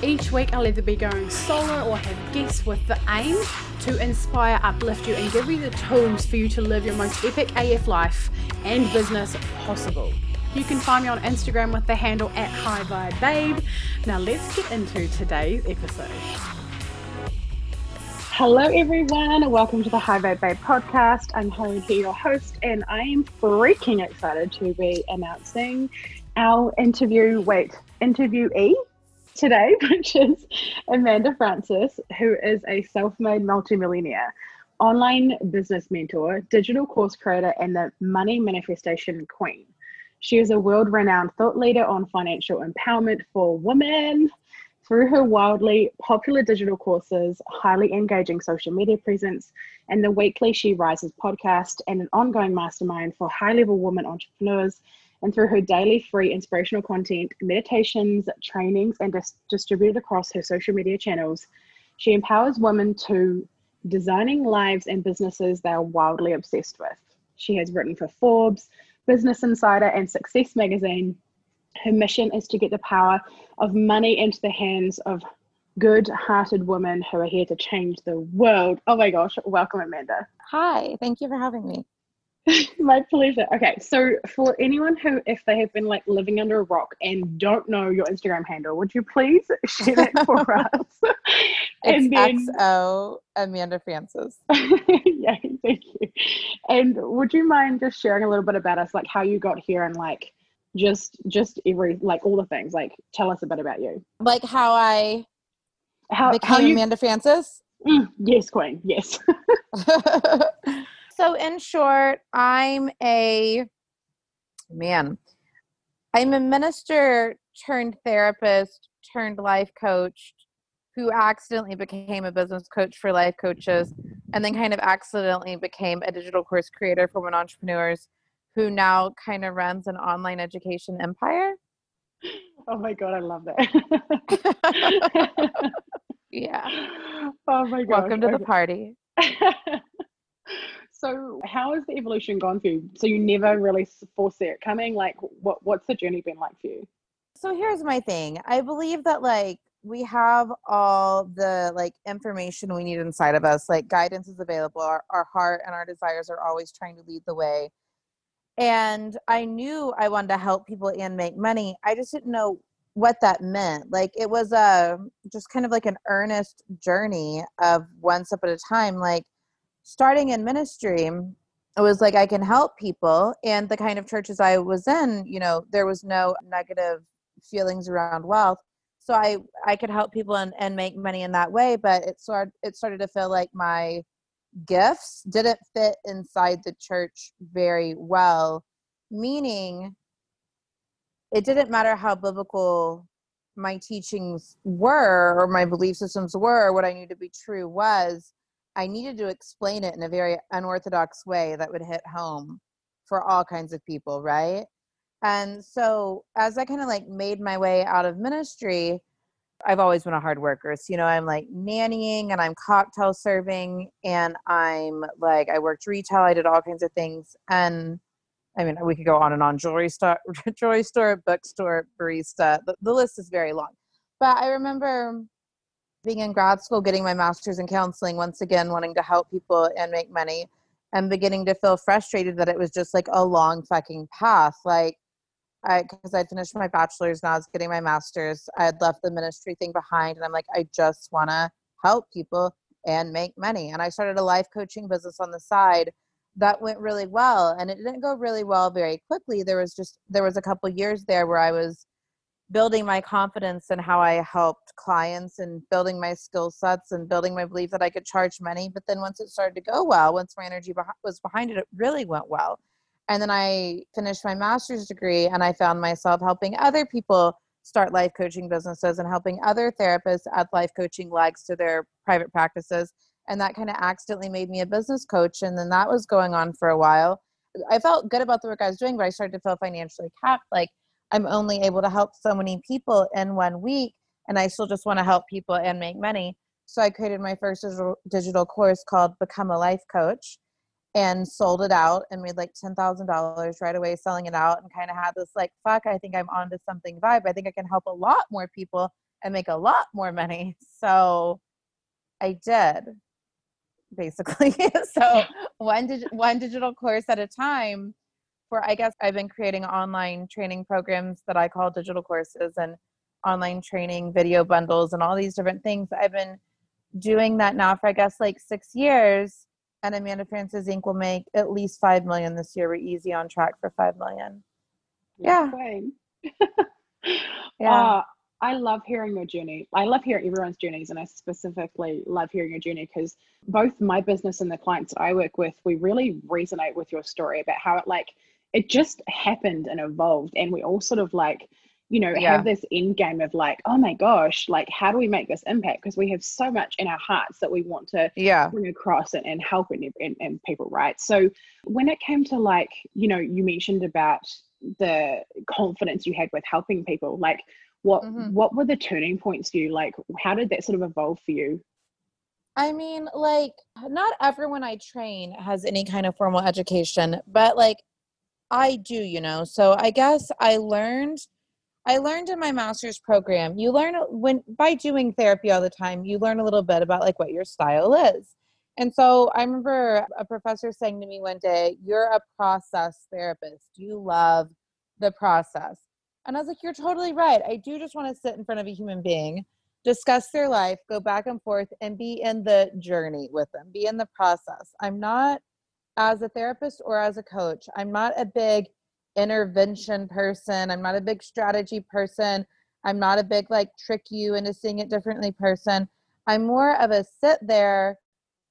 Each week, I'll either be going solo or have guests with the aim to inspire, uplift you, and give you the tools for you to live your most epic AF life and business possible. You can find me on Instagram with the handle at High Vibe Babe. Now, let's get into today's episode. Hello, everyone. Welcome to the High Vibe Babe podcast. I'm Helen here, your host, and I am freaking excited to be announcing our interview. Wait, interviewee today, which is Amanda Frances, who is a self made multimillionaire, online business mentor, digital course creator, and the money manifestation queen. She is a world renowned thought leader on financial empowerment for women. Through her wildly popular digital courses, highly engaging social media presence, and the weekly She Rises podcast, and an ongoing mastermind for high level women entrepreneurs, and through her daily free inspirational content, meditations, trainings, and dis- distributed across her social media channels, she empowers women to designing lives and businesses they are wildly obsessed with. She has written for Forbes, Business Insider, and Success Magazine. Her mission is to get the power of money into the hands of good hearted women who are here to change the world. Oh my gosh, welcome, Amanda. Hi, thank you for having me. My pleasure. Okay, so for anyone who, if they have been like living under a rock and don't know your Instagram handle, would you please share that for us? and then XO Amanda Frances. yeah, thank you. And would you mind just sharing a little bit about us, like how you got here and like just just every like all the things. Like tell us a bit about you. Like how I how became how you, Amanda Frances. Mm, yes, Queen. Yes. So in short, I'm a man. I'm a minister turned therapist turned life coach who accidentally became a business coach for life coaches and then kind of accidentally became a digital course creator for women entrepreneurs who now kind of runs an online education empire. Oh my god, I love that. yeah. Oh my god. Welcome to okay. the party. So, how has the evolution gone for you? So, you never really foresee it coming. Like, what what's the journey been like for you? So, here's my thing. I believe that like we have all the like information we need inside of us. Like, guidance is available. Our, our heart and our desires are always trying to lead the way. And I knew I wanted to help people and make money. I just didn't know what that meant. Like, it was a just kind of like an earnest journey of one step at a time. Like starting in ministry, it was like I can help people. And the kind of churches I was in, you know, there was no negative feelings around wealth. So I I could help people and, and make money in that way. But it started it started to feel like my gifts didn't fit inside the church very well. Meaning it didn't matter how biblical my teachings were or my belief systems were, what I knew to be true was I needed to explain it in a very unorthodox way that would hit home for all kinds of people, right? And so as I kind of like made my way out of ministry, I've always been a hard worker. So, you know, I'm like nannying and I'm cocktail serving and I'm like, I worked retail, I did all kinds of things. And I mean, we could go on and on jewelry store, jewelry store, bookstore, barista. The, the list is very long. But I remember being in grad school, getting my master's in counseling, once again, wanting to help people and make money, and beginning to feel frustrated that it was just like a long fucking path. Like, I, because I'd finished my bachelor's and I was getting my master's, I had left the ministry thing behind, and I'm like, I just want to help people and make money. And I started a life coaching business on the side that went really well, and it didn't go really well very quickly. There was just there was a couple years there where I was building my confidence and how I helped clients and building my skill sets and building my belief that I could charge money. But then once it started to go well, once my energy was behind it, it really went well. And then I finished my master's degree and I found myself helping other people start life coaching businesses and helping other therapists add life coaching legs to their private practices. And that kind of accidentally made me a business coach. And then that was going on for a while. I felt good about the work I was doing, but I started to feel financially capped. Like I'm only able to help so many people in one week, and I still just want to help people and make money. So I created my first digital, course called Become a Life Coach and sold it out and made like $10,000 right away selling it out and kind of had this like, fuck, I think I'm onto something vibe. I think I can help a lot more people and make a lot more money. So I did basically. so one, dig- one digital course at a time for, I guess I've been creating online training programs that I call digital courses and online training video bundles and all these different things. I've been doing that now for, I guess, like six years and Amanda Frances Inc. will make at least five million this year. We're easy on track for five million. Yeah. yeah. Uh, I love hearing your journey. I love hearing everyone's journeys, and I specifically love hearing your journey because both my business and the clients I work with, we really resonate with your story about how it like it just happened and evolved, and we all sort of like you know yeah. have this end game of like oh my gosh like how do we make this impact? Because we have so much in our hearts that we want to yeah. bring across and, and help and, and, and people right? So when it came to like you know you mentioned about the confidence you had with helping people like what mm-hmm. what were the turning points for you? Like how did that sort of evolve for you? I mean, like, not everyone I train has any kind of formal education, but like, I do, you know. So I guess I learned I learned in my master's program, you learn when by doing therapy all the time, you learn a little bit about like what your style is. And so I remember a professor saying to me one day, You're a process therapist. You love the process. And I was like, You're totally right. I do just want to sit in front of a human being, discuss their life, go back and forth, and be in the journey with them, be in the process. I'm not, as a therapist or as a coach, I'm not a big intervention person. I'm not a big strategy person. I'm not a big like trick you into seeing it differently person. I'm more of a sit there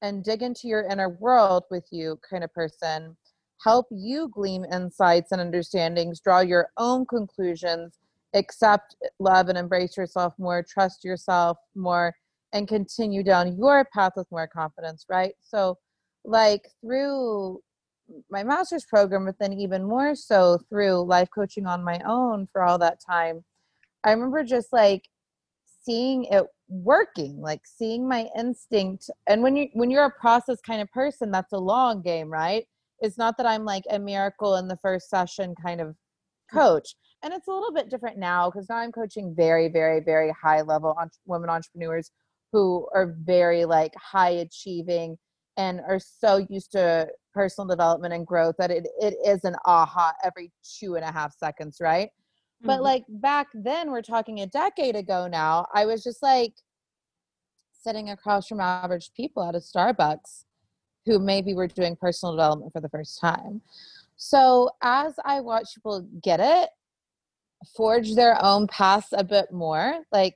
and dig into your inner world with you kind of person. Help you glean insights and understandings, draw your own conclusions, accept, love, and embrace yourself more, trust yourself more, and continue down your path with more confidence, right? So, like through my master's program, but then even more so through life coaching on my own for all that time. I remember just like seeing it working, like seeing my instinct. And when you when you're a process kind of person, that's a long game, right? It's not that I'm like a miracle in the first session kind of mm. coach. And it's a little bit different now because now I'm coaching very, very, very high level women entrepreneurs who are very like high achieving and are so used to personal development and growth that it, it is an aha every two and a half seconds, right? Mm-hmm. But like back then, we're talking a decade ago now, I was just like sitting across from average people at a Starbucks who maybe were doing personal development for the first time. So as I watch people get it, forge their own paths a bit more, like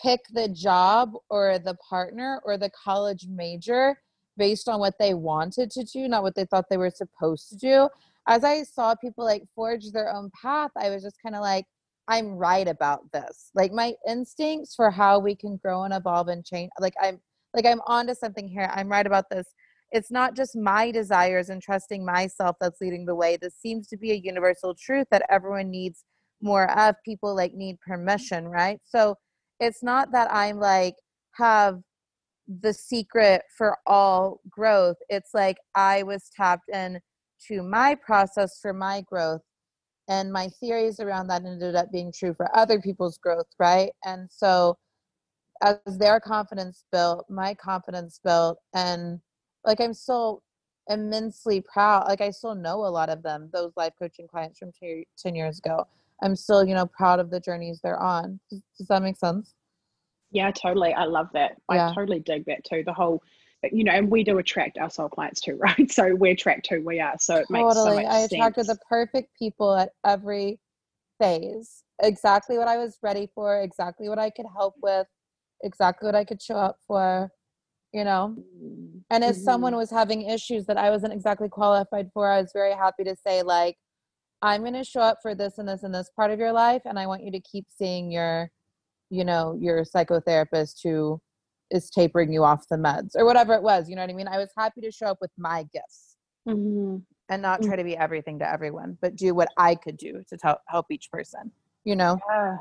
pick the job or the partner or the college major based on what they wanted to do, not what they thought they were supposed to do. As I saw people like forge their own path, I was just kind of like, I'm right about this. Like my instincts for how we can grow and evolve and change. Like I'm like I'm onto something here. I'm right about this. It's not just my desires and trusting myself that's leading the way. This seems to be a universal truth that everyone needs more of. People like need permission, right? So it's not that I'm like have the secret for all growth. It's like I was tapped in to my process for my growth and my theories around that ended up being true for other people's growth, right? And so as their confidence built, my confidence built and like I'm so immensely proud. Like I still know a lot of them, those life coaching clients from 10 years ago. I'm still, you know, proud of the journeys they're on. Does, does that make sense? Yeah, totally. I love that. Yeah. I totally dig that too. The whole, you know, and we do attract our soul clients too, right? So we're attract who we are. So it totally. makes so much I attracted the perfect people at every phase. Exactly what I was ready for, exactly what I could help with, exactly what I could show up for, you know. And if mm-hmm. someone was having issues that I wasn't exactly qualified for, I was very happy to say, like, I'm going to show up for this and this and this part of your life. And I want you to keep seeing your, you know, your psychotherapist who is tapering you off the meds or whatever it was. You know what I mean? I was happy to show up with my gifts Mm-hmm. and not try to be everything to everyone, but do what I could do to tell, help each person, you know? Yeah.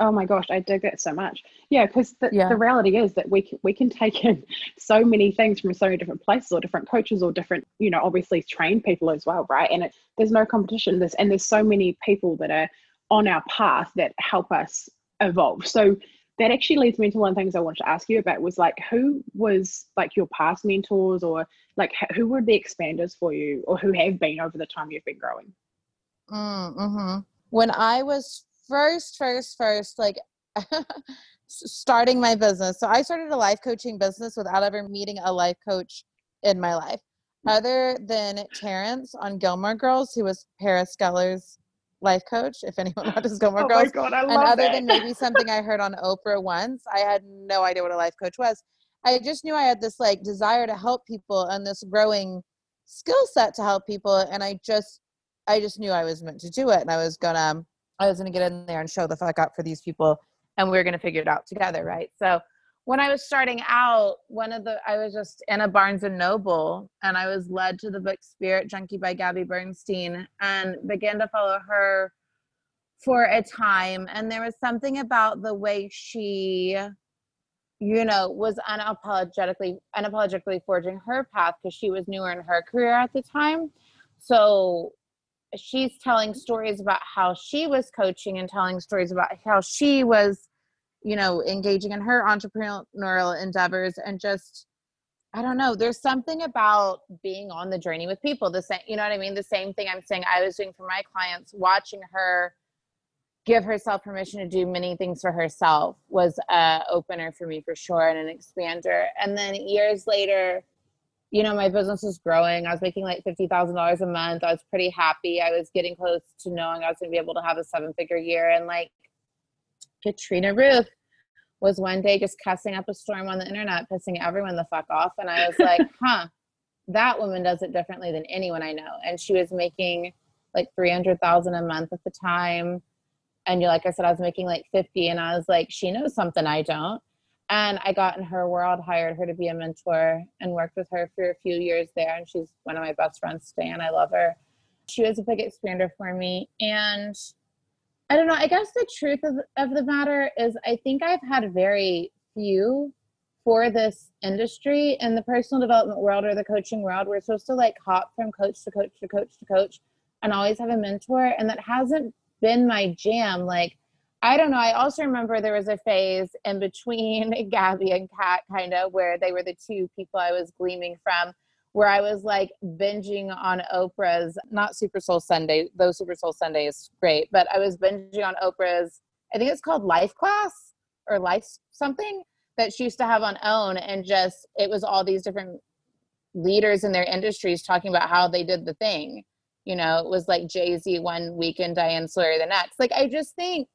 Oh my gosh, I dig that so much. Yeah, because the, Yeah. the reality is that we can, we can take in so many things from so many different places or different coaches or different, you know, obviously trained people as well, right? And it, there's no competition. this and there's so many people that are on our path that help us evolve. So that actually leads me to one of the things I wanted to ask you about was like who was like your past mentors or like who were the expanders for you or who have been over the time you've been growing? Mm-hmm. When I was first, first, first, like starting my business, so I started a life coaching business without ever meeting a life coach in my life, other than Terrence on Gilmore Girls, who was Paris Geller's life coach. If anyone watches Gilmore Oh my Girls, god, I love and other that. than maybe something I heard on Oprah once, I had no idea what a life coach was. I just knew I had this like desire to help people and this growing skill set to help people, and I just, I just knew I was meant to do it, and I was gonna, I was gonna get in there and show the fuck up for these people, and we were gonna figure it out together, right? So when I was starting out, one of the I was just in a Barnes and Noble and I was led to the book Spirit Junkie by Gabby Bernstein and began to follow her for a time. And there was something about the way she you know was unapologetically unapologetically forging her path because she was newer in her career at the time. So she's telling stories about how she was coaching and telling stories about how she was you know engaging in her entrepreneurial endeavors and just i don't know there's something about being on the journey with people the same you know what i mean? The same thing i'm saying i was doing for my clients watching her give herself permission to do many things for herself was a opener for me for sure and an expander. And then years later you know my business was growing i was making like $50000 a month i was pretty happy i was getting close to knowing i was going to be able to have a seven figure year and like Katrina Ruth was one day just cussing up a storm on the internet, pissing everyone the fuck off. And I was like, huh, that woman does it differently than anyone I know. And she was making like 300,000 a month at the time. And you like I said, I was making like 50 and I was like, she knows something I don't. And I got in her world, hired her to be a mentor and worked with her for a few years there. And she's one of my best friends today and I love her. She was a big expander for me. And I don't know. I guess the truth of, of the matter is, I think I've had very few for this industry in the personal development world or the coaching world. We're supposed to like hop from coach to coach to coach to coach and always have a mentor. And that hasn't been my jam. Like, I don't know. I also remember there was a phase in between Gabby and Kat, kind of, where they were the two people I was gleaming from where I was like binging on Oprah's, not Super Soul Sunday, though Super Soul Sunday is great, but I was binging on Oprah's, I think it's called Life Class or Life something that she used to have on OWN. And just, it was all these different leaders in their industries talking about how they did the thing. You know, it was like Jay Z one week and Diane Sawyer the next. Like, I just think,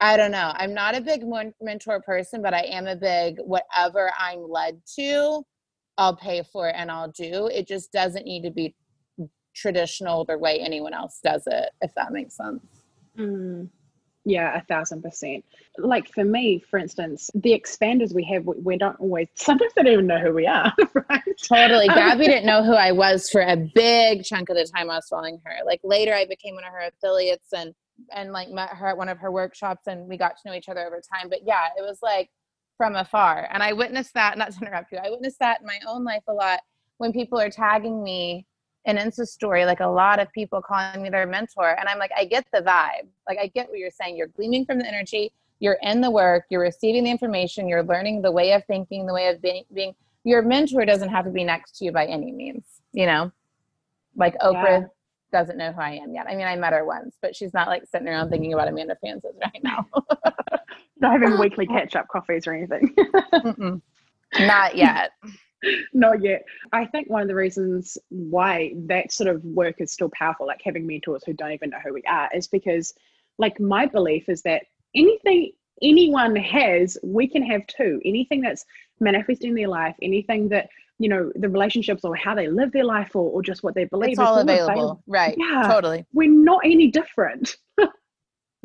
I don't know. I'm not a big mentor person, but I am a big whatever I'm led to. I'll pay for it and I'll do. It just doesn't need to be traditional the way anyone else does it, if that makes sense. Mm, yeah, a thousand percent. Like for me, for instance, the expanders we have, we, we don't always, sometimes they don't even know who we are, right? Totally. Um, Gabby didn't know who I was for a big chunk of the time I was following her. Like later I became one of her affiliates and and like met her at one of her workshops and we got to know each other over time. But yeah, it was like from afar. And I witnessed that, not to interrupt you, I witnessed that in my own life a lot when people are tagging me in Insta story, like a lot of people calling me their mentor. And I'm like, I get the vibe. Like I get what you're saying. You're gleaming from the energy, you're in the work, you're receiving the information, you're learning the way of thinking, the way of being being your mentor doesn't have to be next to you by any means, you know? Like Oprah Yeah. doesn't know who I am yet. I mean, I met her once, but she's not like sitting around thinking about Amanda Frances right now. Not having weekly catch up coffees or anything. Not yet. Not yet. I think one of the reasons why that sort of work is still powerful, like having mentors who don't even know who we are, is because, like, my belief is that anything anyone has, we can have too. Anything that's manifesting their life, anything that you know the relationships or how they live their life or, or just what they believe it's, all, available. available. right yeah totally we're not any different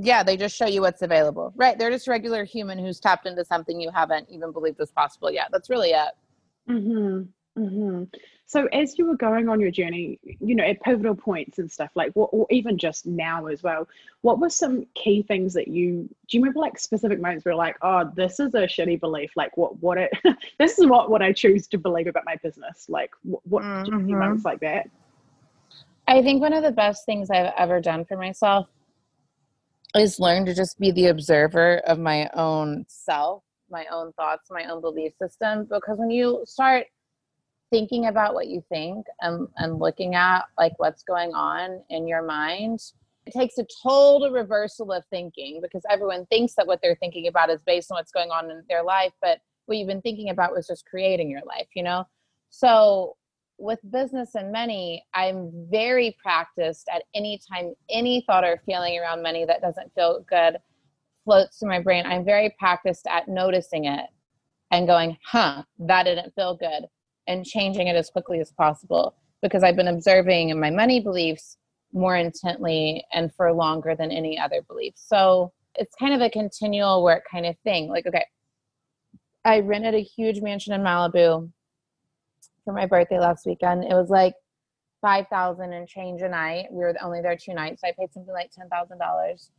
yeah they just show you what's available right they're just regular human who's tapped into something you haven't even believed was possible yet that's really it mm-hmm. Mm-hmm. So as you were going on your journey, you know, at pivotal points and stuff like what, or even just now as well, what were some key things that you do you remember like specific moments where like, oh, this is a shitty belief, like what what it this is what what I choose to believe about my business, like what, what mm-hmm. moments like that. I think one of the best things I've ever done for myself is learn to just be the observer of my own self, my own thoughts, my own belief system. Because when you start thinking about what you think and, and looking at like what's going on in your mind it takes a total reversal of thinking because everyone thinks that what they're thinking about is based on what's going on in their life but what you've been thinking about was just creating your life you know so with business and money i'm very practiced at any time any thought or feeling around money that doesn't feel good floats to my brain i'm very practiced at noticing it and going huh that didn't feel good and changing it as quickly as possible because I've been observing my money beliefs more intently and for longer than any other belief. So it's kind of a continual work kind of thing. Like, okay, I rented a huge mansion in Malibu for my birthday last weekend. It was like five thousand and change a night. We were only there two nights. So I paid something like ten thousand dollars.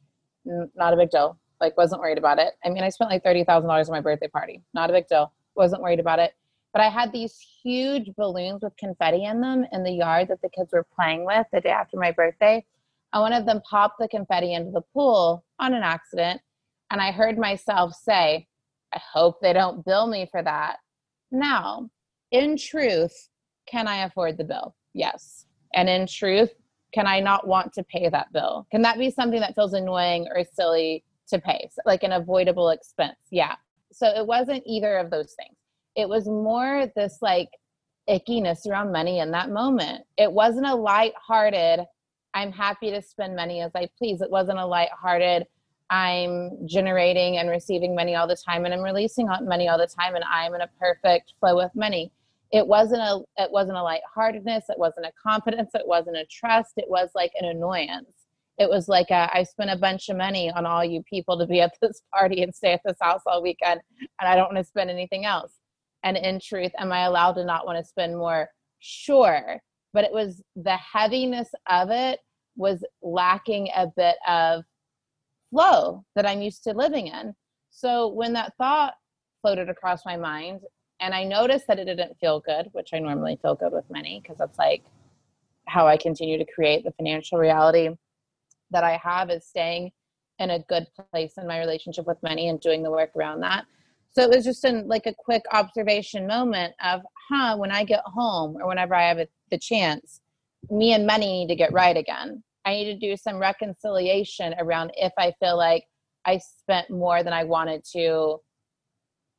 Not a big deal. Like, wasn't worried about it. I mean, I spent like thirty thousand dollars on my birthday party. Not a big deal. Wasn't worried about it. But I had these huge balloons with confetti in them in the yard that the kids were playing with the day after my birthday. And one of them popped the confetti into the pool on an accident. And I heard myself say, I hope they don't bill me for that. Now, in truth, can I afford the bill? Yes. And in truth, can I not want to pay that bill? Can that be something that feels annoying or silly to pay? like an avoidable expense? Yeah. So it wasn't either of those things it was more this like ickiness around money in that moment. It wasn't a light-hearted, I'm happy to spend money as I please. It wasn't a light-hearted, I'm generating and receiving money all the time and I'm releasing money all the time and I'm in a perfect flow with money. It wasn't a it wasn't a lightheartedness, it wasn't a confidence, it wasn't a trust, it was like an annoyance. It was like a, I spent a bunch of money on all you people to be at this party and stay at this house all weekend and I don't want to spend anything else. And in truth am i allowed to not want to spend more? Sure but it was the heaviness of it was lacking a bit of flow that i'm used to living in. So when that thought floated across my mind and i noticed that it didn't feel good which i normally feel good with money because that's like how i continue to create the financial reality that i have is staying in a good place in my relationship with money and doing the work around that so it was just in like a quick observation moment of, huh, when I get home or whenever I have a, the chance, me and money need to get right again. I need to do some reconciliation around if I feel like I spent more than I wanted to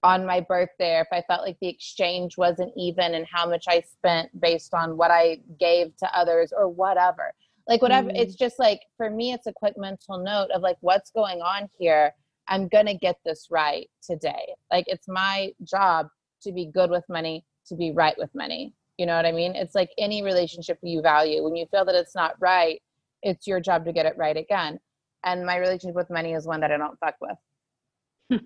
on my birthday, if I felt like the exchange wasn't even and how much I spent based on what I gave to others or whatever. Like, whatever, mm. it's just like for me, it's a quick mental note of like what's going on here I'm going to get this right today. Like it's my job to be good with money, to be right with money. You know what I mean? It's like any relationship you value. When you feel that it's not right, it's your job to get it right again. And my relationship with money is one that I don't fuck with. oh,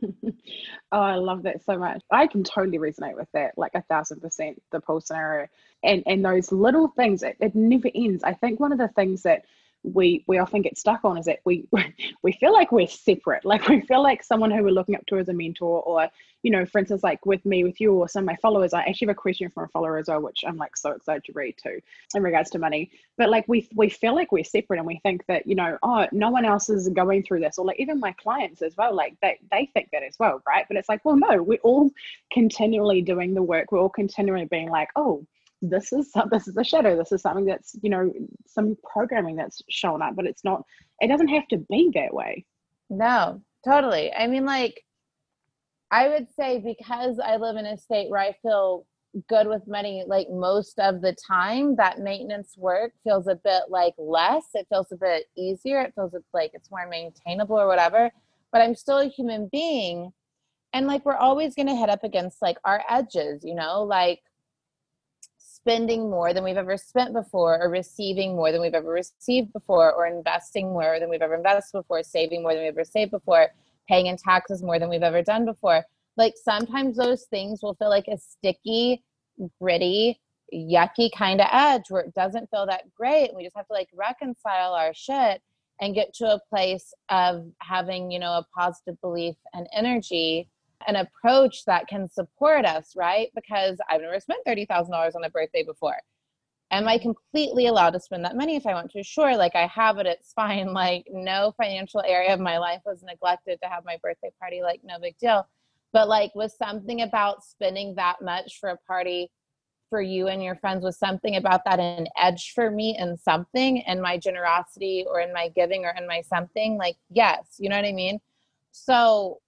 I love that so much. I can totally resonate with that, like a thousand percent, the pool scenario. And and those little things, it, it never ends. I think one of the things that we we often get stuck on is that we we feel like we're separate. Like we feel like someone who we're looking up to as a mentor or you know for instance like with me with you or some of my followers i actually have a question from a follower as well which i'm like so excited to read too in regards to money. But like we we feel like we're separate and we think that you know oh no one else is going through this. Or like even my clients as well like they, they think that as well right? But it's like well no we're all continually doing the work. We're all continually being like oh this is this is a shadow. This is something that's you know some programming that's shown up but it's not it doesn't have to be that way no totally. I mean like i would say because i live in a state where i feel good with money like most of the time that maintenance work feels a bit like less. It feels a bit easier. It feels like it's more maintainable or whatever. But i'm still a human being. And like we're always going to head up against like our edges you know? Like spending more than we've ever spent before, or receiving more than we've ever received before, or investing more than we've ever invested before, saving more than we've ever saved before, paying in taxes more than we've ever done before. Like sometimes those things will feel like a sticky, gritty, yucky kind of edge where it doesn't feel that great. We just have to like reconcile our shit and get to a place of having, you know, a positive belief and energy an approach that can support us, right? Because I've never spent $30,000 on a birthday before. Am I completely allowed to spend that money if I want to? Sure, like I have it, it's fine. Like no financial area of my life was neglected to have my birthday party, like no big deal. But like was something about spending that much for a party for you and your friends was something about that an edge for me in something in my generosity or in my giving or in my something like yes you know what i mean so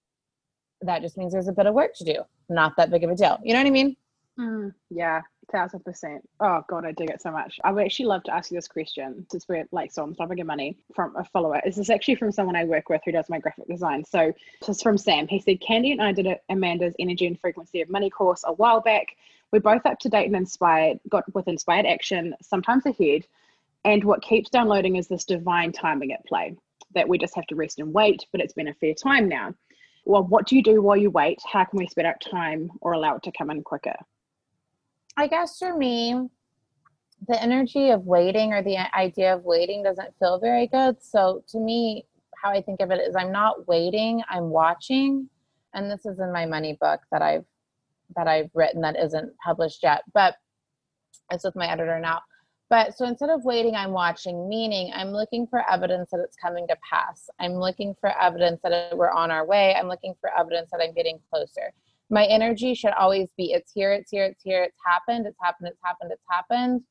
that just means there's a bit of work to do. Not that big of a deal. You know what I mean? Mm, yeah, thousand percent. Oh god, I dig it so much. I would actually love to ask you this question since we're like so on topic of money from a follower. This is actually from someone I work with who does my graphic design. So this is from Sam. He said, Candy and I did Amanda's energy and frequency of money course a while back. We're both up to date and inspired, got with inspired action, sometimes ahead. And what keeps downloading is this divine timing at play that we just have to rest and wait, but it's been a fair time now well, what do you do while you wait? How can we speed up time or allow it to come in quicker? I guess for me, the energy of waiting or the idea of waiting doesn't feel very good. So to me, how I think of it is I'm not waiting, I'm watching. And this is in my money book that I've that I've written that isn't published yet, but it's with my editor now. But so instead of waiting, I'm watching, meaning I'm looking for evidence that it's coming to pass. I'm looking for evidence that we're on our way. I'm looking for evidence that I'm getting closer. My energy should always be it's here, it's here, it's here, it's happened, it's happened, it's happened, it's happened.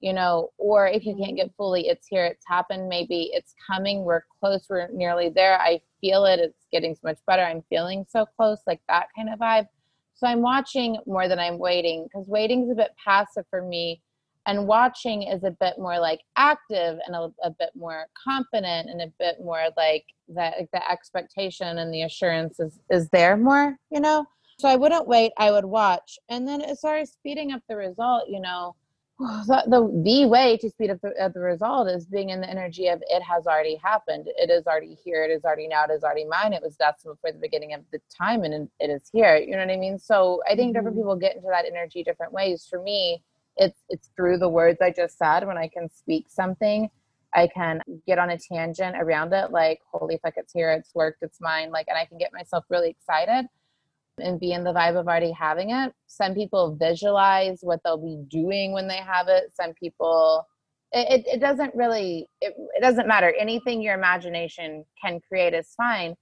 You know, or if you can't mm-hmm. get fully, it's here, it's happened, maybe it's coming, we're close, we're nearly there. I feel it, it's getting so much better. I'm feeling so close, like that kind of vibe. So I'm watching more than I'm waiting because waiting is a bit passive for me and watching is a bit more like active and a, a bit more confident and a bit more like that like the expectation and the assurance is is there more you know? So i wouldn't wait i would watch. And then as far as speeding up the result you know the, the, the way to speed up the, uh, the result is being in the energy of it has already happened. It is already here. It is already now. It is already mine. It was destined before the beginning of the time and it is here. You know what i mean? So i think mm-hmm. different people get into that energy different ways. For me it's it's through the words i just said when i can speak something i can get on a tangent around it like holy fuck it's here it's worked it's mine like and i can get myself really excited and be in the vibe of already having it. Some people visualize what they'll be doing when they have it. Some people it, it, doesn't really it, it doesn't matter. Anything your imagination can create is fine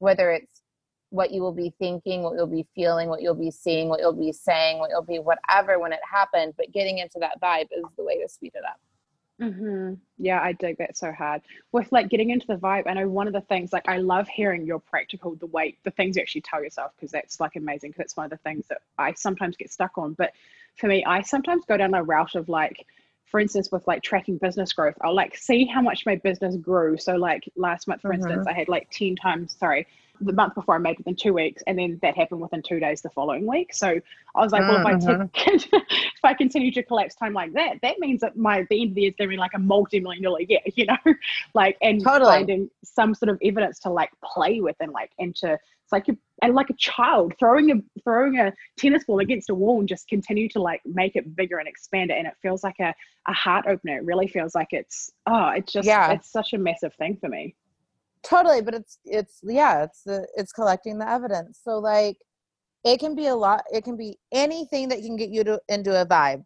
whether it's what you will be thinking, what you'll be feeling, what you'll be seeing, what you'll be saying, what you'll be whatever when it happened. But getting into that vibe is the way to speed it up. Mm-hmm. Yeah, I dig that so hard. With like getting into the vibe, I know one of the things like I love hearing your practical, the way the things you actually tell yourself because that's like amazing. Because it's one of the things that I sometimes get stuck on. But for me, I sometimes go down a route of like, for instance, with like tracking business growth, I'll like see how much my business grew. So like last month, for mm-hmm. instance, I had like ten times. Sorry, the month before I made within two weeks, and then that happened within two days the following week. So I was like, well, if I mm-hmm. if I continue to collapse time like that, that means that my the end of the year is going to be like a multi-million dollar year, you know, like and totally. finding some sort of evidence to like play with and like and to it's like you and like a child throwing a throwing a tennis ball against a wall and just continue to like make it bigger and expand it and it feels like a, a heart opener it really feels like it's oh it's just yeah. it's such a massive thing for me totally but it's it's yeah it's the it's collecting the evidence. So like it can be a lot it can be anything that can get you to into a vibe.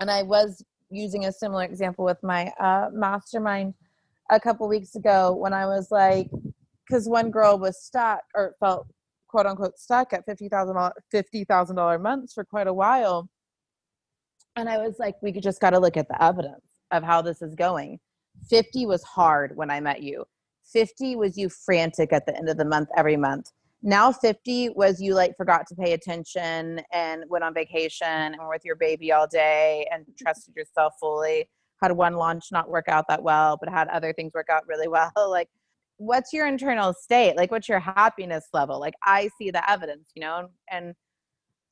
And i was using a similar example with my uh, mastermind a couple weeks ago when i was like because one girl was stuck or felt quote unquote stuck at $50000 $50000 months for quite a while. And i was like we just got to look at the evidence of how this is going. 50 was hard when i met you 50 was you frantic at the end of the month every month. Now 50 was you like forgot to pay attention and went on vacation and were with your baby all day and trusted yourself fully. Had one launch not work out that well, but had other things work out really well. Like, what's your internal state? Like, what's your happiness level? Like, I see the evidence, you know, and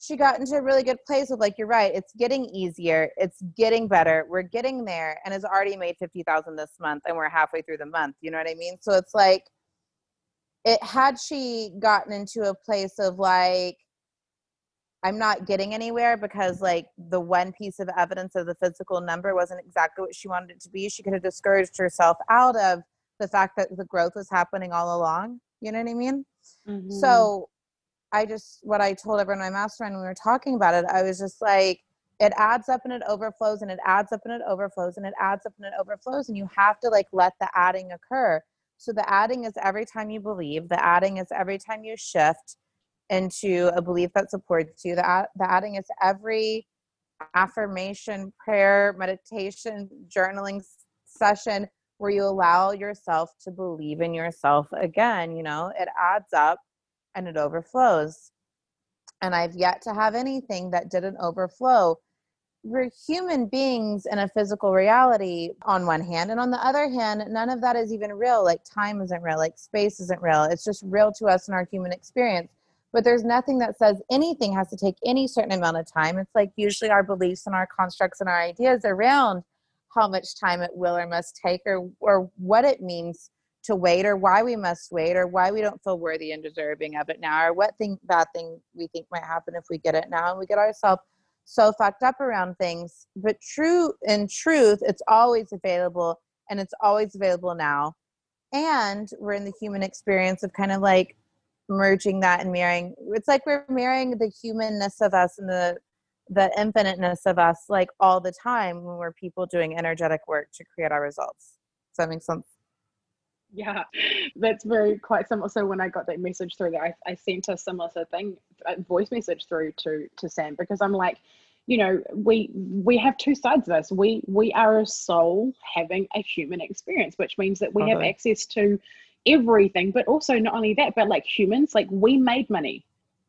she got into a really good place with like you're right it's getting easier it's getting better we're getting there and has already made 50000 this month and we're halfway through the month you know what i mean so it's like it had she gotten into a place of like i'm not getting anywhere because like the one piece of evidence of the physical number wasn't exactly what she wanted it to be she could have discouraged herself out of the fact that the growth was happening all along you know what i mean mm-hmm. so I just what I told everyone my mastermind when we were talking about it, I was just like, it adds up and it overflows and it adds up and it overflows and it adds up and it overflows and you have to like let the adding occur. So the adding is every time you believe, the adding is every time you shift into a belief that supports you. The, ad- the adding is every affirmation, prayer, meditation, journaling session where you allow yourself to believe in yourself again. You know, it adds up and it overflows. And I've yet to have anything that didn't overflow. We're human beings in a physical reality on one hand, and on the other hand, none of that is even real. Like time isn't real, like space isn't real. It's just real to us in our human experience. But there's nothing that says anything has to take any certain amount of time. It's like usually our beliefs and our constructs and our ideas around how much time it will or must take or or what it means to wait or why we must wait or why we don't feel worthy and deserving of it now or what thing bad thing we think might happen if we get it now and we get ourselves so fucked up around things. But true in truth it's always available and it's always available now. And we're in the human experience of kind of like merging that and mirroring it's like we're mirroring the humanness of us and the the infiniteness of us like all the time when we're people doing energetic work to create our results. Does that make sense yeah, that's very quite similar. So when I got that message through, that I, I sent a similar thing, a voice message through to to Sam because I'm like, you know, we we have two sides of us. We we are a soul having a human experience, which means that we have access to everything. But also not only that, but like humans, like we made money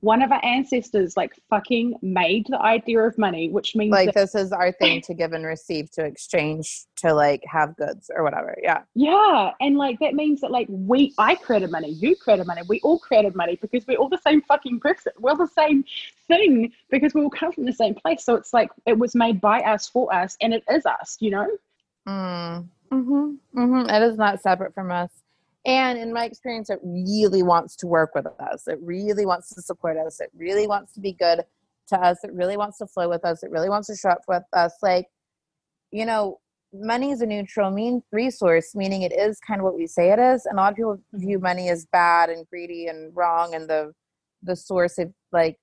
one of our ancestors like fucking made the idea of money, which means like this is our thing to give and receive to exchange to like have goods or whatever. Yeah. Yeah. And like that means that like we I created money, you created money, we all created money because we're all the same fucking person. We're all the same thing because we all come from the same place. So it's like it was made by us for us and it is us, you know? Mm. Mm-hmm. Mm-hmm. It is not separate from us. And in my experience, it really wants to work with us. It really wants to support us. It really wants to be good to us. It really wants to flow with us. It really wants to show up with us. Like, you know, money is a neutral mean resource, meaning it is kind of what we say it is. And a lot of people view mm-hmm. money as bad and greedy and wrong and the the source of like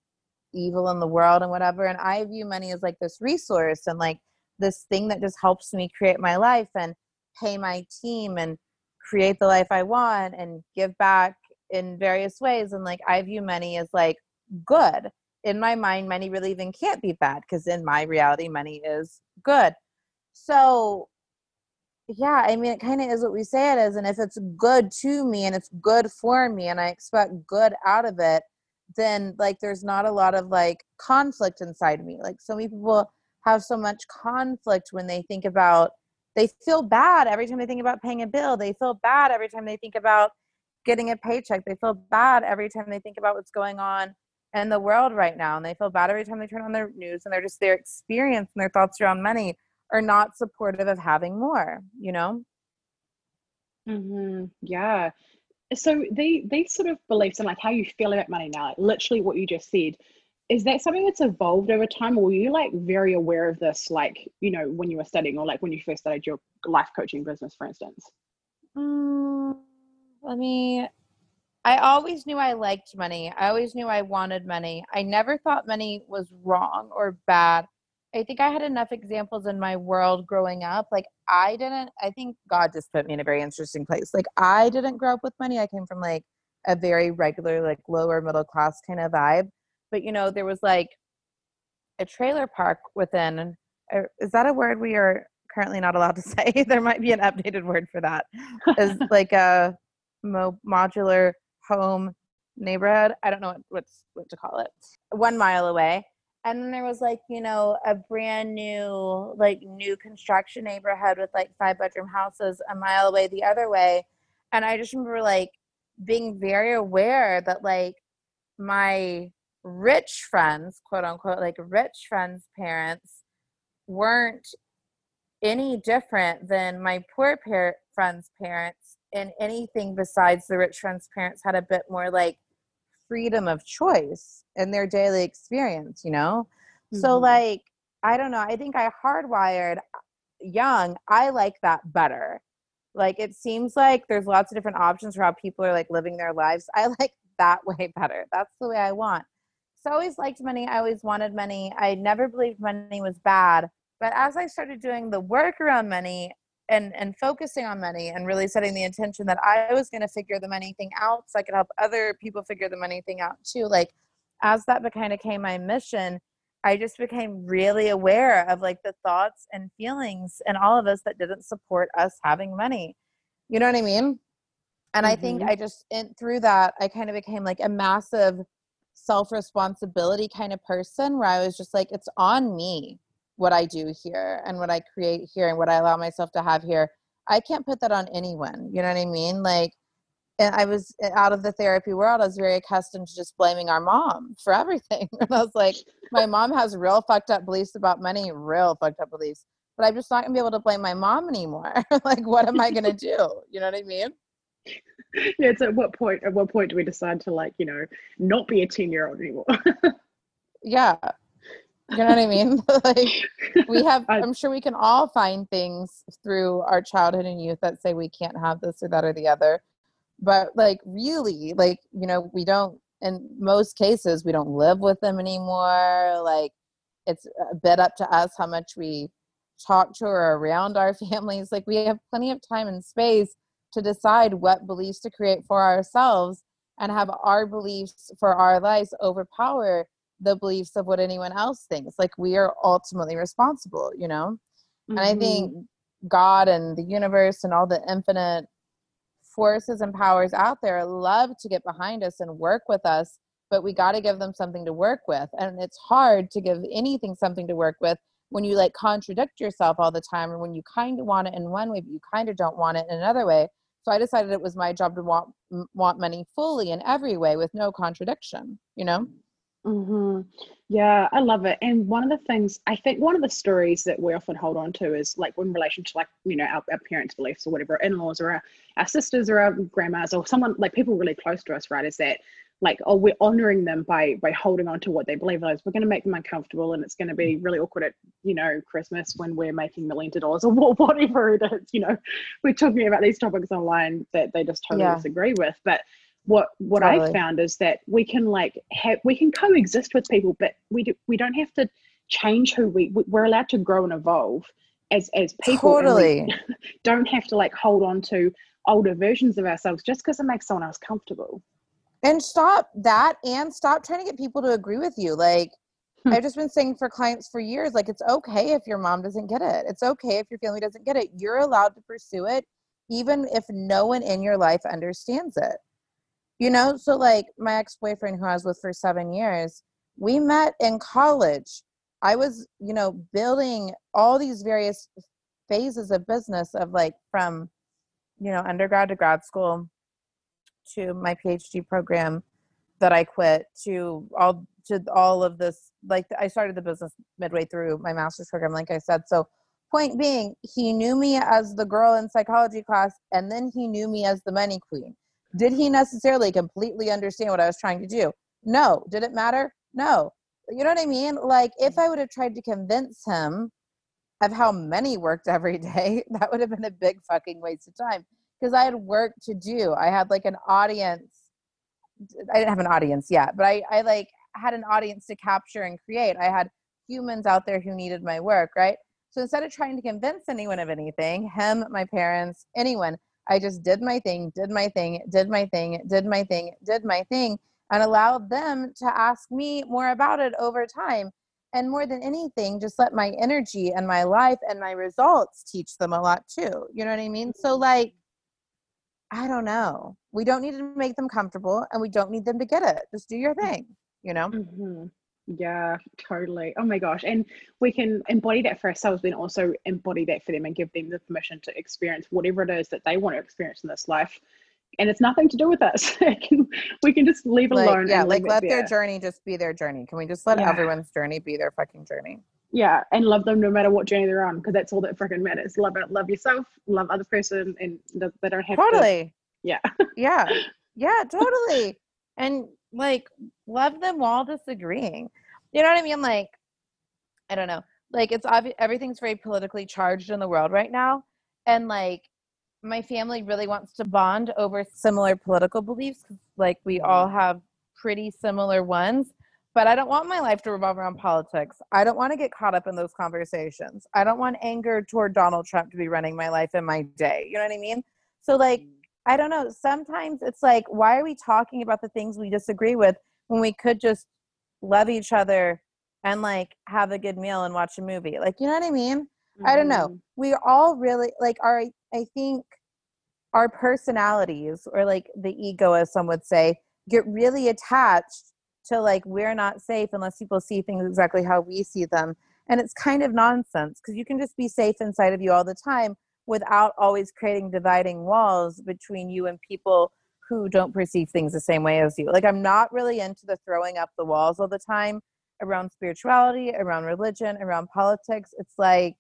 evil in the world and whatever. And I view money as like this resource and like this thing that just helps me create my life and pay my team and create the life I want and give back in various ways. And like I view money as like good. In my mind, money really even can't be bad because in my reality, money is good. So yeah, I mean, it kind of is what we say it is. And if it's good to me and it's good for me and I expect good out of it, then like there's not a lot of like conflict inside me. Like so many people have so much conflict when they think about they feel bad every time they think about paying a bill. They feel bad every time they think about getting a paycheck. They feel bad every time they think about what's going on in the world right now. And they feel bad every time they turn on their news and they're just their experience and their thoughts around money are not supportive of having more, you know? Mm-hmm. Yeah. So they these sort of beliefs and like how you feel about money now, like literally what you just said, is that something that's evolved over time or were you like very aware of this like you know when you were studying or like when you first started your life coaching business for instance? Mm, let me i always knew i liked money. I always knew i wanted money. I never thought money was wrong or bad. I think i had enough examples in my world growing up. Like i didn't i think god just put me in a very interesting place. Like i didn't grow up with money. I came from like a very regular like lower middle class kind of vibe but you know there was like a trailer park within uh, is that a word we are currently not allowed to say? There might be an updated word for that. Is like a mo- modular home neighborhood? I don't know what, what's what to call it. One mile away. And then there was like you know a brand new like new construction neighborhood with like five bedroom houses a mile away the other way. And i just remember like being very aware that like my rich friends, quote unquote, like rich friends' parents weren't any different than my poor par- friends' parents in anything besides the rich friends' parents had a bit more like freedom of choice in their daily experience, you know? Mm-hmm. So, like, I don't know, I think I hardwired young, I like that better. Like, it seems like there's lots of different options for how people are like living their lives. I like that way better. That's the way I want. So I always liked money. I always wanted money. I never believed money was bad. But as I started doing the work around money and and focusing on money and really setting the intention that I was going to figure the money thing out so I could help other people figure the money thing out too. Like as that kind of became my mission, I just became really aware of like the thoughts and feelings and all of us that didn't support us having money. You know what I mean? And mm-hmm. I think mm-hmm. I just in, through that I kind of became like a massive self responsibility kind of person where I was just like, it's on me what I do here and what I create here and what I allow myself to have here. I can't put that on anyone. You know what I mean? Like, and I was eh, out of the therapy world. I was very accustomed to just blaming our mom for everything. And I was like, my mom has real fucked up beliefs about money, real fucked up beliefs. But I'm just not gonna be able to blame my mom anymore. like, what am I gonna do? You know what I mean? yeah, it's at what point at what point do we decide to like, you know, not be a 10 year old anymore? yeah. You know what I mean? like we have I'm sure we can all find things through our childhood and youth that say we can't have this or that or the other. But like really, like, you know, we don't in most cases we don't live with them anymore. Like it's a bit up to us how much we talk to or around our families. Like we have plenty of time and space to decide what beliefs to create for ourselves and have our beliefs for our lives overpower the beliefs of what anyone else thinks. Like we are ultimately responsible, you know? Mm-hmm. And I think mm-hmm. God and the universe and all the infinite forces and powers out there love to get behind us and work with us, but we got to give them something to work with. And it's hard to give anything something to work with when you like contradict yourself all the time or when you kind of want it in one way, but you kind of don't want it in another way. So I decided it was my job to want want money fully in every way with no contradiction, you know? Mm-hmm. Yeah, I love it. And one of the things I think one of the stories that we often hold on to is like in relation to like, you know, our, our parents' beliefs or whatever, in-laws or our, our sisters or our grandmas or someone like people really close to us, right? Is that like oh we're honoring them by by holding on to what they believe is we're going to make them uncomfortable and it's going to be really awkward at you know christmas when we're making millions of dollars or whatever it is you know we're talking about these topics online that they just totally yeah. disagree with but what what totally. i found is that we can like have we can coexist with people but we do we don't have to change who we we're allowed to grow and evolve as as people totally. don't have to like hold on to older versions of ourselves just because it makes someone else comfortable. And stop that and stop trying to get people to agree with you like hmm. i've just been saying for clients for years like it's okay if your mom doesn't get it. It's okay if your family doesn't get it. You're allowed to pursue it even if no one in your life understands it you know so like my ex-boyfriend who i was with for seven years we met in college. I was you know building all these various phases of business of like from you know undergrad to grad school to my PhD program that I quit to all to all of this like I started the business midway through my master's program like I said. So point being he knew me as the girl in psychology class and then he knew me as the money queen did he necessarily completely understand what I was trying to do no did it matter no you know what I mean like if I would have tried to convince him of how many worked every day that would have been a big fucking waste of time because I had work to do. I had like an audience. I didn't have an audience yet, but I, I like had an audience to capture and create. I had humans out there who needed my work, right? So instead of trying to convince anyone of anything, him, my parents, anyone, I just did my thing, did my thing, did my thing, did my thing, did my thing, and allowed them to ask me more about it over time. And more than anything, just let my energy and my life and my results teach them a lot too. You know what I mean? So, like, I don't know. We don't need to make them comfortable and we don't need them to get it. Just do your thing, you know? Mm-hmm. Yeah, totally. Oh my gosh. And we can embody that for ourselves, then also embody that for them and give them the permission to experience whatever it is that they want to experience in this life and it's nothing to do with us. can, we can just leave it like, alone. Yeah, like let their journey just be their journey. Can we just let Yeah. everyone's journey be their fucking journey? Yeah, and love them no matter what journey they're on, because that's all that freaking matters. Love it, love yourself, love other person, and th- they don't have to. Totally. Yeah. yeah. Yeah, totally. And like love them while disagreeing. You know what I mean? Like, I don't know. Like it's obvious everything's very politically charged in the world right now. And like my family really wants to bond over similar political beliefs. like we mm-hmm. all have pretty similar ones but i don't want my life to revolve around politics i don't want to get caught up in those conversations i don't want anger toward donald trump to be running my life and my day you know what i mean so like mm. I don't know sometimes it's like why are we talking about the things we disagree with when we could just love each other and like have a good meal and watch a movie like you know what i mean I don't know. Mhm. we all really like our i think our personalities or like the ego as some would say get really attached to like we're not safe unless people see things exactly how we see them and it's kind of nonsense because you can just be safe inside of you all the time without always creating dividing walls between you and people who don't perceive things the same way as you like i'm not really into the throwing up the walls all the time around spirituality around religion around politics it's like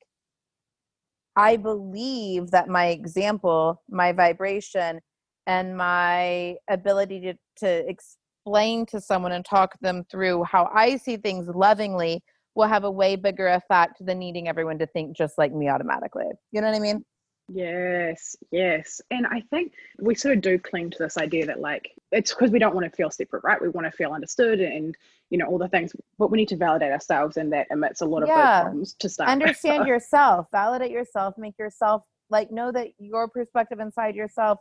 I believe that my example, my vibration, and my ability to, to explain to someone and talk them through how I see things lovingly will have a way bigger effect than needing everyone to think just like me automatically. You know what I mean? Yes, yes. And I think we sort of do cling to this idea that like it's because we don't want to feel separate, right? We want to feel understood and you know all the things, but we need to validate ourselves, and that emits a lot of Yeah. problems to start. with. Understand yourself, validate yourself, make yourself like know that your perspective inside yourself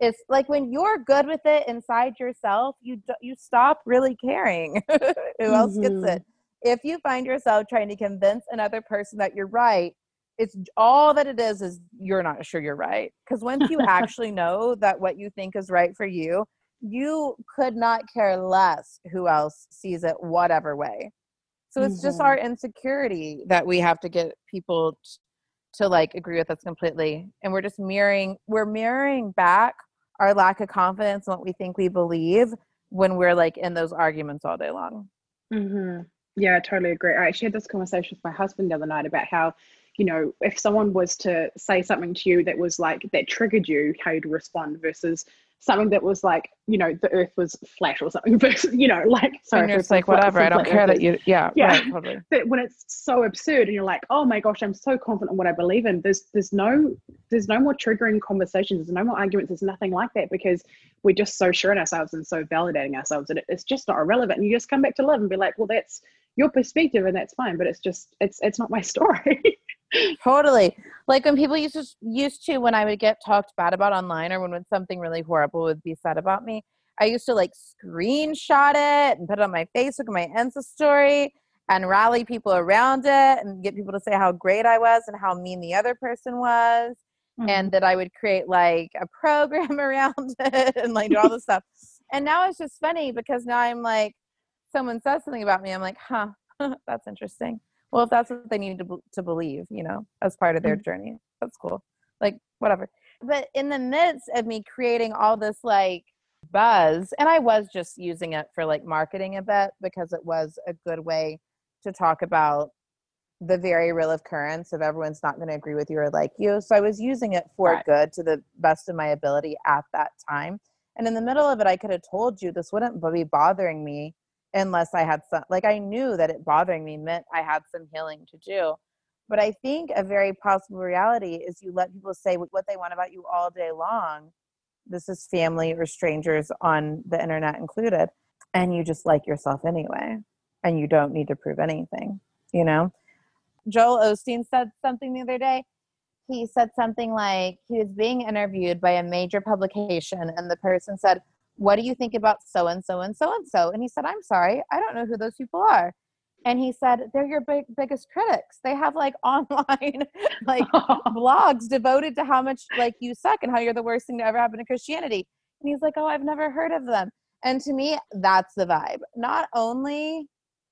is like when you're good with it inside yourself, you you stop really caring who else gets Mhm. it. If you find yourself trying to convince another person that you're right, it's all that it is is you're not sure you're right. Because once you actually know that what you think is right for you, you could not care less who else sees it whatever way. So it's just Mhm. our insecurity that we have to get people t- to like agree with us completely. And we're just mirroring we're mirroring back our lack of confidence in what we think we believe when we're like in those arguments all day long. hmm Yeah, I totally agree. I actually had this conversation with my husband the other night about how, you know, if someone was to say something to you that was like that triggered you, how you'd respond versus something that was like, you know, the earth was flat or something versus, you know, like sorry, it's you're if just like, flat- whatever, I don't care that you yeah, Yeah. right, totally. but when it's so absurd and you're like oh my gosh i'm so confident in what i believe in there's there's no there's no more triggering conversations there's no more arguments there's nothing like that because we're just so sure in ourselves and so validating ourselves that it's just not irrelevant and you just come back to live and be like well that's your perspective and that's fine but it's just it's it's not my story Totally. Like when people used to used to when I would get talked bad about online or when, when something really horrible would be said about me, I used to like screenshot it and put it on my Facebook and my Insta story and rally people around it and get people to say how great I was and how mean the other person was and mm-hmm. that I would create like a program around it and like do all this stuff. And now it's just funny because now I'm like, someone says something about me, I'm like, huh, that's interesting. Well, if that's what they need to, to believe, you know, as part of their mm-hmm. journey, that's cool. Like, whatever. But in the midst of me creating all this like buzz, and I was just using it for like marketing a bit because it was a good way to talk about the very real occurrence of everyone's not going to agree with you or like you. So I was using it for Right. good to the best of my ability at that time. And in the middle of it, I could have told you this wouldn't be bothering me unless I had some, like, I knew that it bothering me meant I had some healing to do. But I think a very possible reality is you let people say what they want about you all day long. This is family or strangers on the internet included. And you just like yourself anyway. And you don't need to prove anything, you know? Joel Osteen said something the other day. He said something like he was being interviewed by a major publication, and the person said, What do you think about so and so and so and so? And he said, I'm sorry, I don't know who those people are. And he said, They're your big, biggest critics. They have like online, like blogs devoted to how much like you suck and how you're the worst thing to ever happen to Christianity. And he's like, Oh, I've never heard of them. And to me, that's the vibe. Not only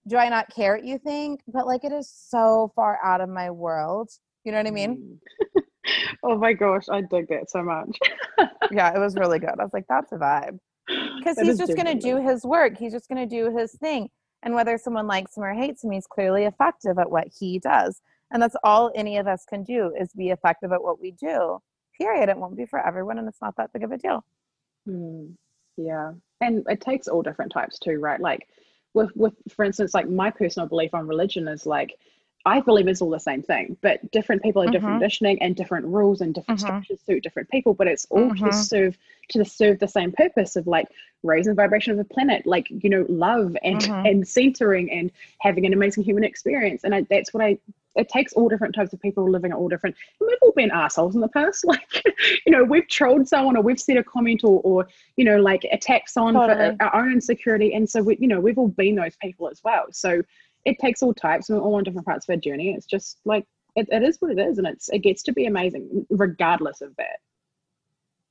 do I not care what you think, but like it is so far out of my world. You know what I mean? Mm. oh my gosh, I dig that so much. yeah, it was really good. I was like, that's a vibe. Because he's just going to do his work. He's just going to do his thing. And whether someone likes him or hates him, he's clearly effective at what he does. And that's all any of us can do is be effective at what we do. Period. It won't be for everyone, and it's not that big of a deal. Mm, yeah, and it takes all different types too, right? Like with with for instance, like my personal belief on religion is like I believe it's all the same thing, but different people have different mm-hmm. conditioning and different rules and different mm-hmm. structures suit different people. But it's all mm-hmm. to serve to serve the same purpose of like raising the vibration of the planet, like you know, love and mm-hmm. and centering and having an amazing human experience. And I, that's what I. It takes all different types of people living at all different. And we've all been assholes in the past. Like, you know, we've trolled someone or we've said a comment or, or you know, like attacked someone totally. for our own insecurity. And so we, you know, we've all been those people as well. So it takes all types and all on different parts of our journey. It's just like it, it is what it is, and it's it gets to be amazing regardless of that.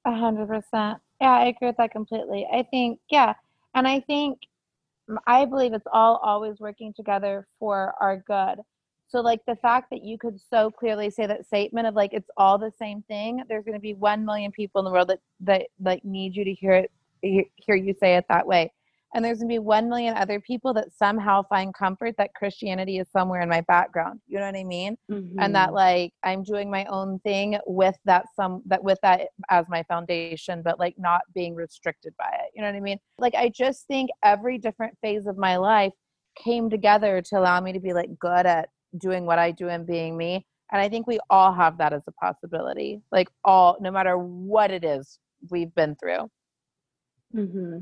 A hundred percent. Yeah, I agree with that completely. I think yeah, and I think I believe it's all always working together for our good. So like the fact that you could so clearly say that statement of like it's all the same thing. There's going to be one million people in the world that that like need you to hear it, hear you say it that way and there's going to be 1 million other people that somehow find comfort that christianity is somewhere in my background you know what i mean mm-hmm. and that mm-hmm. like i'm doing my own thing with that some that with that as my foundation but like not being restricted by it you know what i mean like i just think every different phase of my life came together to allow me to be like good at doing what i do and being me and i think we all have that as a possibility like all no matter what it is we've been through mm-hmm.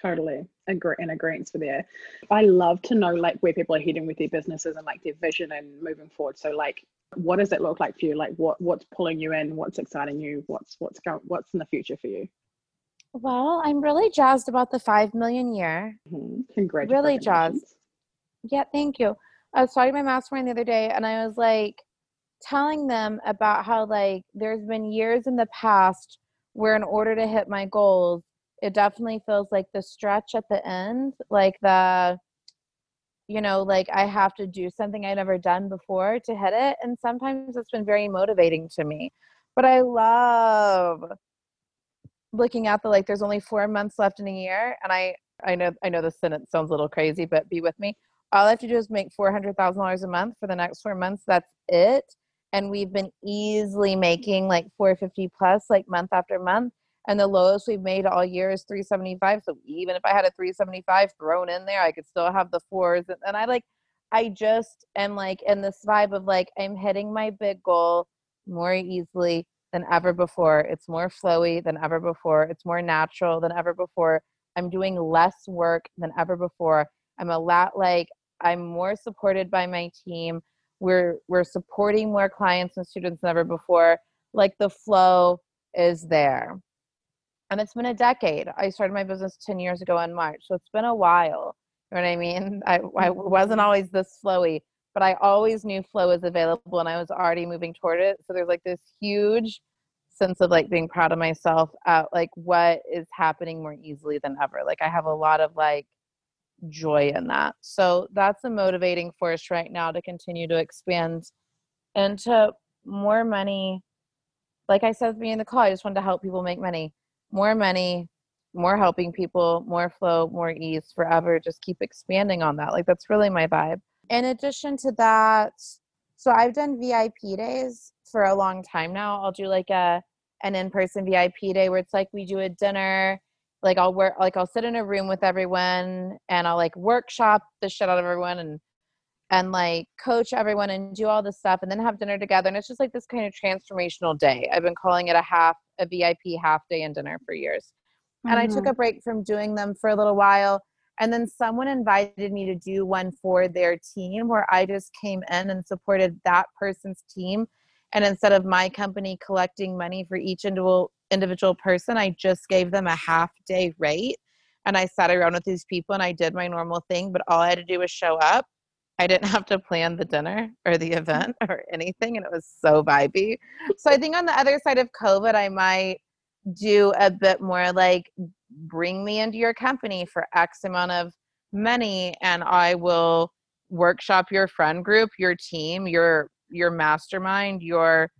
Totally agree and agreements for there. I love to know like where people are heading with their businesses and like their vision and moving forward. So like what does it look like for you? Like what what's pulling you in? What's exciting you? What's what's going what's in the future for you? Well, I'm really jazzed about the five million year. Mm-hmm. Congratulations. Really jazzed. Yeah, thank you. I was talking to my mastermind the other day and I was like telling them about how like there's been years in the past where in order to hit my goals it definitely feels like the stretch at the end like the you know like i have to do something i've never done before to hit it and sometimes it's been very motivating to me. But i love looking at the like there's only four months left in a year and i i know i know this sentence sounds a little crazy but be with me. All i have to do is make $400000 a month for the next four months that's it. And we've been easily making like 450 plus like month after month and the lowest we've made all year is 375 so even if i had a 375 thrown in there i could still have the fours and, and i like i just am like in this vibe of like i'm hitting my big goal more easily than ever before. It's more flowy than ever before. It's more natural than ever before. I'm doing less work than ever before. I'm a lot like i'm more supported by my team. We're we're supporting more clients and students than ever before. Like the flow is there and it's been a decade. I started my business 10 years ago in March, so it's been a while. You know what I mean? I, I wasn't mm-hmm. always this flowy, but I always knew flow was available and I was already moving toward it. So there's like this huge sense of like being proud of myself at like what is happening more easily than ever. Like I have a lot of like joy in that. So that's a motivating force right now to continue to expand into more money. Like I said at the beginning of the call, I just wanted to help people make money more money, more helping people, more flow, more ease forever. Just keep expanding on that. Like that's really my vibe. In addition to that, so I've done VIP days for a long time now. I'll do like a an in-person VIP day where it's like we do a dinner, like I'll work like I'll sit in a room with everyone and I'll like workshop the shit out of everyone and and like coach everyone and do all this stuff and then have dinner together and it's just like this kind of transformational day i've been calling it a half a vip half day and dinner for years mm-hmm. and i took mm-hmm. a break from doing them for a little while and then someone invited me to do one for their team where i just came in and supported that person's team and instead of my company collecting money for each individual individual person i just gave them a half day rate and i sat around with these people and i did my normal thing but all i had to do was show up I didn't have to plan the dinner or the mm-hmm. event or anything, and it was so vibey. So I think on the other side of COVID, I might do a bit more like bring me into your company for X amount of money, and I will workshop your friend group, your team, your your mastermind, your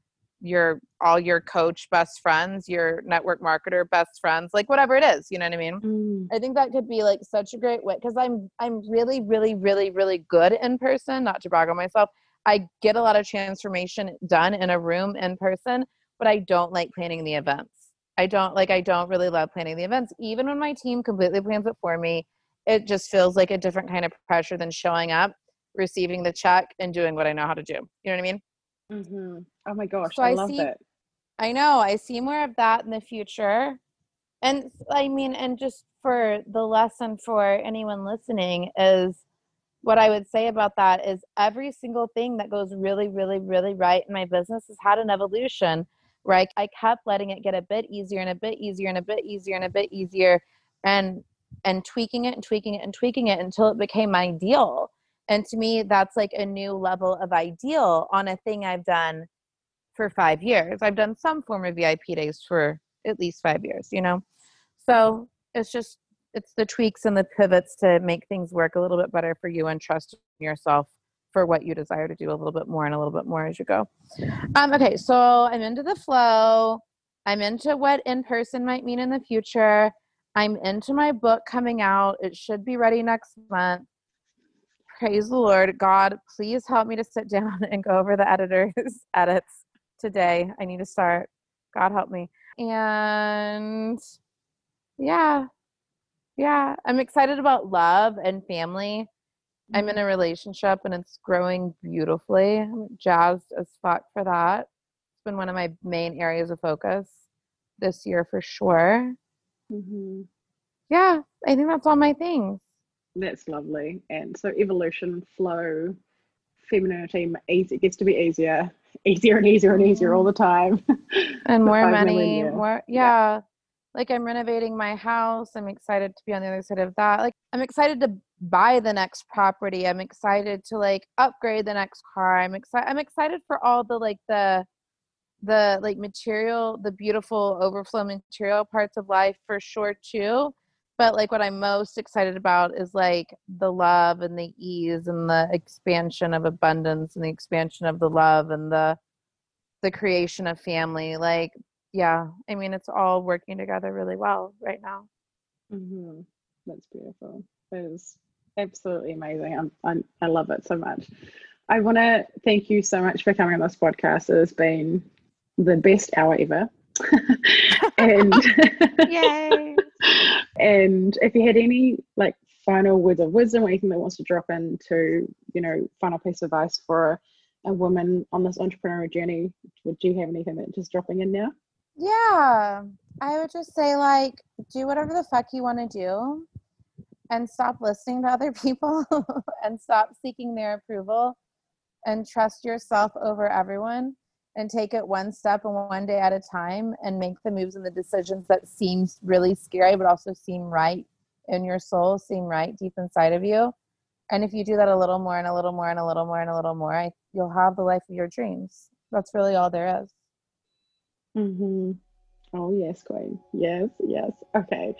your all your coach best friends, your network marketer best friends, like whatever it is, you know what I mean? Mm. I think that could be like such a great way because I'm I'm really really really really good in person. Not to brag on myself, I get a lot of transformation done in a room in person, but I don't like planning the events. I don't like I don't really love planning the events. Even when my team completely plans it for me, it just feels like a different kind of pressure than showing up, receiving the check, and doing what I know how to do. You know what I mean? Mm-hmm. Oh my gosh, So I, I love see- it. I know. I see more of that in the future. And I mean, and just for the lesson for anyone listening is what I would say about that is every single thing that goes really, really, really right in my business has had an evolution where I, I kept letting it get a bit easier and a bit easier and a bit easier and a bit easier and and tweaking it and tweaking it and tweaking it until it became ideal. And to me, that's like a new level of ideal on a thing I've done for five years. I've done some form of VIP days for at least five years, you know? So it's just, it's the tweaks and the pivots to make things work a little bit better for you and trust yourself for what you desire to do a little bit more and a little bit more as you go. Um, okay, so I'm into the flow. I'm into what in person might mean in the future. I'm into my book coming out. It should be ready next month. Praise the Lord. God, please help me to sit down and go over the editor's edits today. I need to start. God help me. And yeah, yeah, I'm excited about love and family. I'm in a relationship and it's growing beautifully. I'm jazzed as fuck for that. It's been one of my main areas of focus this year for sure. hmm Yeah, I think that's all my things. That's lovely. And so evolution, flow, femininity, easy it gets to be easier, easier and easier and easier all mm-hmm. the time. and more money more Yeah. yeah. like i'm renovating my house i'm excited to be on the other side of that like i'm excited to buy the next property i'm excited to like upgrade the next car i'm excited i'm excited for all the like the the like material the beautiful overflow material parts of life for sure too but like what i'm most excited about is like the love and the ease and the expansion of abundance and the expansion of the love and the the creation of family like yeah i mean it's all working together really well right now hmm That's beautiful. It is absolutely amazing. I'm, I'm, I love it so much. I want to thank you so much for coming on this podcast. It has been the best hour ever. and yay and if you had any like final words of wisdom or anything that wants to drop into, you know, final piece of advice for a woman on this entrepreneurial journey, would you have anything that just dropping in now? yeah i would just say like do whatever the fuck you want to do and stop listening to other people and stop seeking their approval and trust yourself over everyone and take it one step and one day at a time and make the moves and the decisions that seem really scary but also seem right in your soul seem right deep inside of you. And if you do that a little more and a little more and a little more and a little more I, you'll have the life of your dreams. That's really all there is. Mm-hmm. Oh, yes, Queen. Yes, yes. Okay.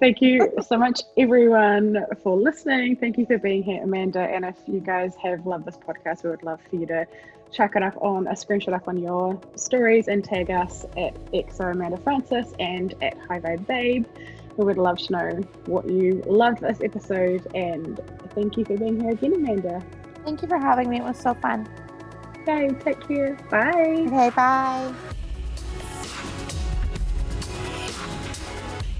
Thank you so much, everyone, for listening. Thank you for being here, Amanda. And if you guys have loved this podcast, we would love for you to chuck it up on a screenshot up on your stories and tag us at XO Amanda Frances and at High Vibe Babe. We would love to know what you loved this episode. And thank you for being here again, Amanda. thank you for having me it was so fun Okay, take care. Bye. okay bye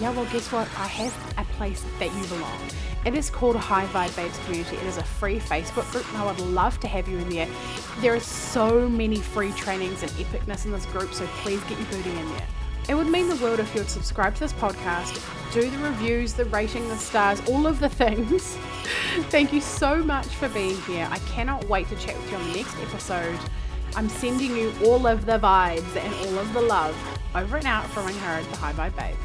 Yeah, well, guess what? I have a place that you belong. It is called High Vibe Babes Community. It is a free Facebook group, and I would love to have you in there. There are so many free trainings and epicness in this group, so please get your booty in there. It would mean the world if you would subscribe to this podcast, do the reviews, the rating, the stars, all of the things. Thank you so much for being here. I cannot wait to chat with you on the next episode. I'm sending you all of the vibes and all of the love over and out from her, the High Vibe Babe.